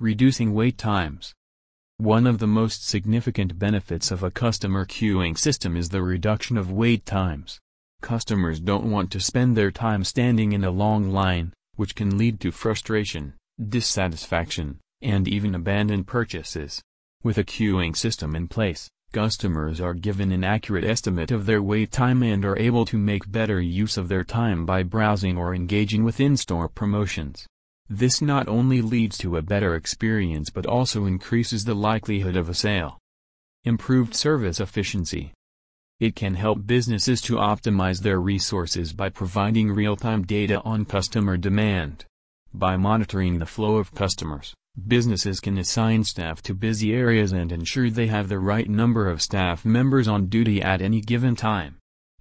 Reducing wait times. One of the most significant benefits of a customer queuing system is the reduction of wait times. Customers don't want to spend their time standing in a long line, which can lead to frustration, dissatisfaction, and even abandoned purchases. With a queuing system in place, customers are given an accurate estimate of their wait time and are able to make better use of their time by browsing or engaging with in-store promotions. This not only leads to a better experience but also increases the likelihood of a sale. Improved service efficiency. It can help businesses to optimize their resources by providing real-time data on customer demand. By monitoring the flow of customers, businesses can assign staff to busy areas and ensure they have the right number of staff members on duty at any given time.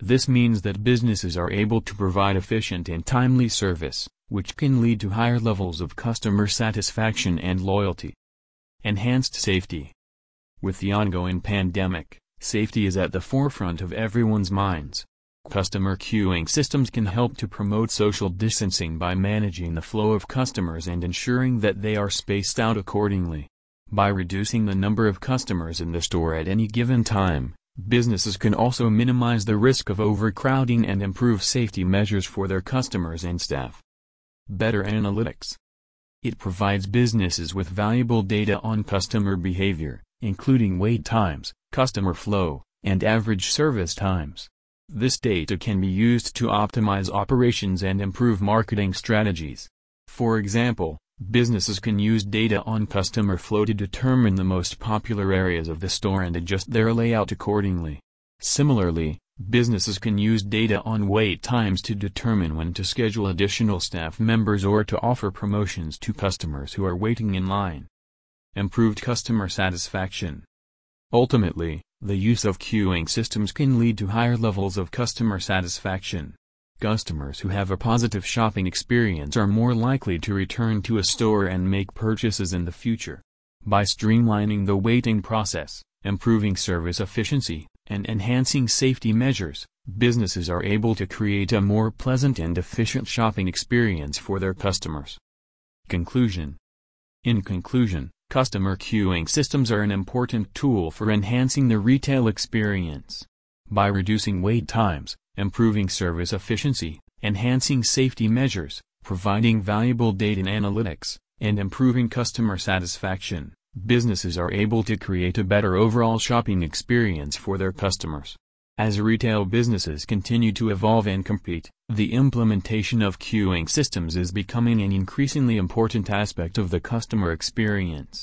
This means that businesses are able to provide efficient and timely service, which can lead to higher levels of customer satisfaction and loyalty. Enhanced safety. With the ongoing pandemic, safety is at the forefront of everyone's minds. Customer queuing systems can help to promote social distancing by managing the flow of customers and ensuring that they are spaced out accordingly. By reducing the number of customers in the store at any given time, businesses can also minimize the risk of overcrowding and improve safety measures for their customers and staff. Better analytics. It provides businesses with valuable data on customer behavior, including wait times, customer flow, and average service times. This data can be used to optimize operations and improve marketing strategies. For example, businesses can use data on customer flow to determine the most popular areas of the store and adjust their layout accordingly. Similarly, businesses can use data on wait times to determine when to schedule additional staff members or to offer promotions to customers who are waiting in line. Improved customer satisfaction. Ultimately, the use of queuing systems can lead to higher levels of customer satisfaction. Customers who have a positive shopping experience are more likely to return to a store and make purchases in the future. By streamlining the waiting process, improving service efficiency, and enhancing safety measures, businesses are able to create a more pleasant and efficient shopping experience for their customers. Conclusion In conclusion, Customer queuing systems are an important tool for enhancing the retail experience. By reducing wait times, improving service efficiency, enhancing safety measures, providing valuable data and analytics, and improving customer satisfaction, businesses are able to create a better overall shopping experience for their customers. As retail businesses continue to evolve and compete, the implementation of queuing systems is becoming an increasingly important aspect of the customer experience.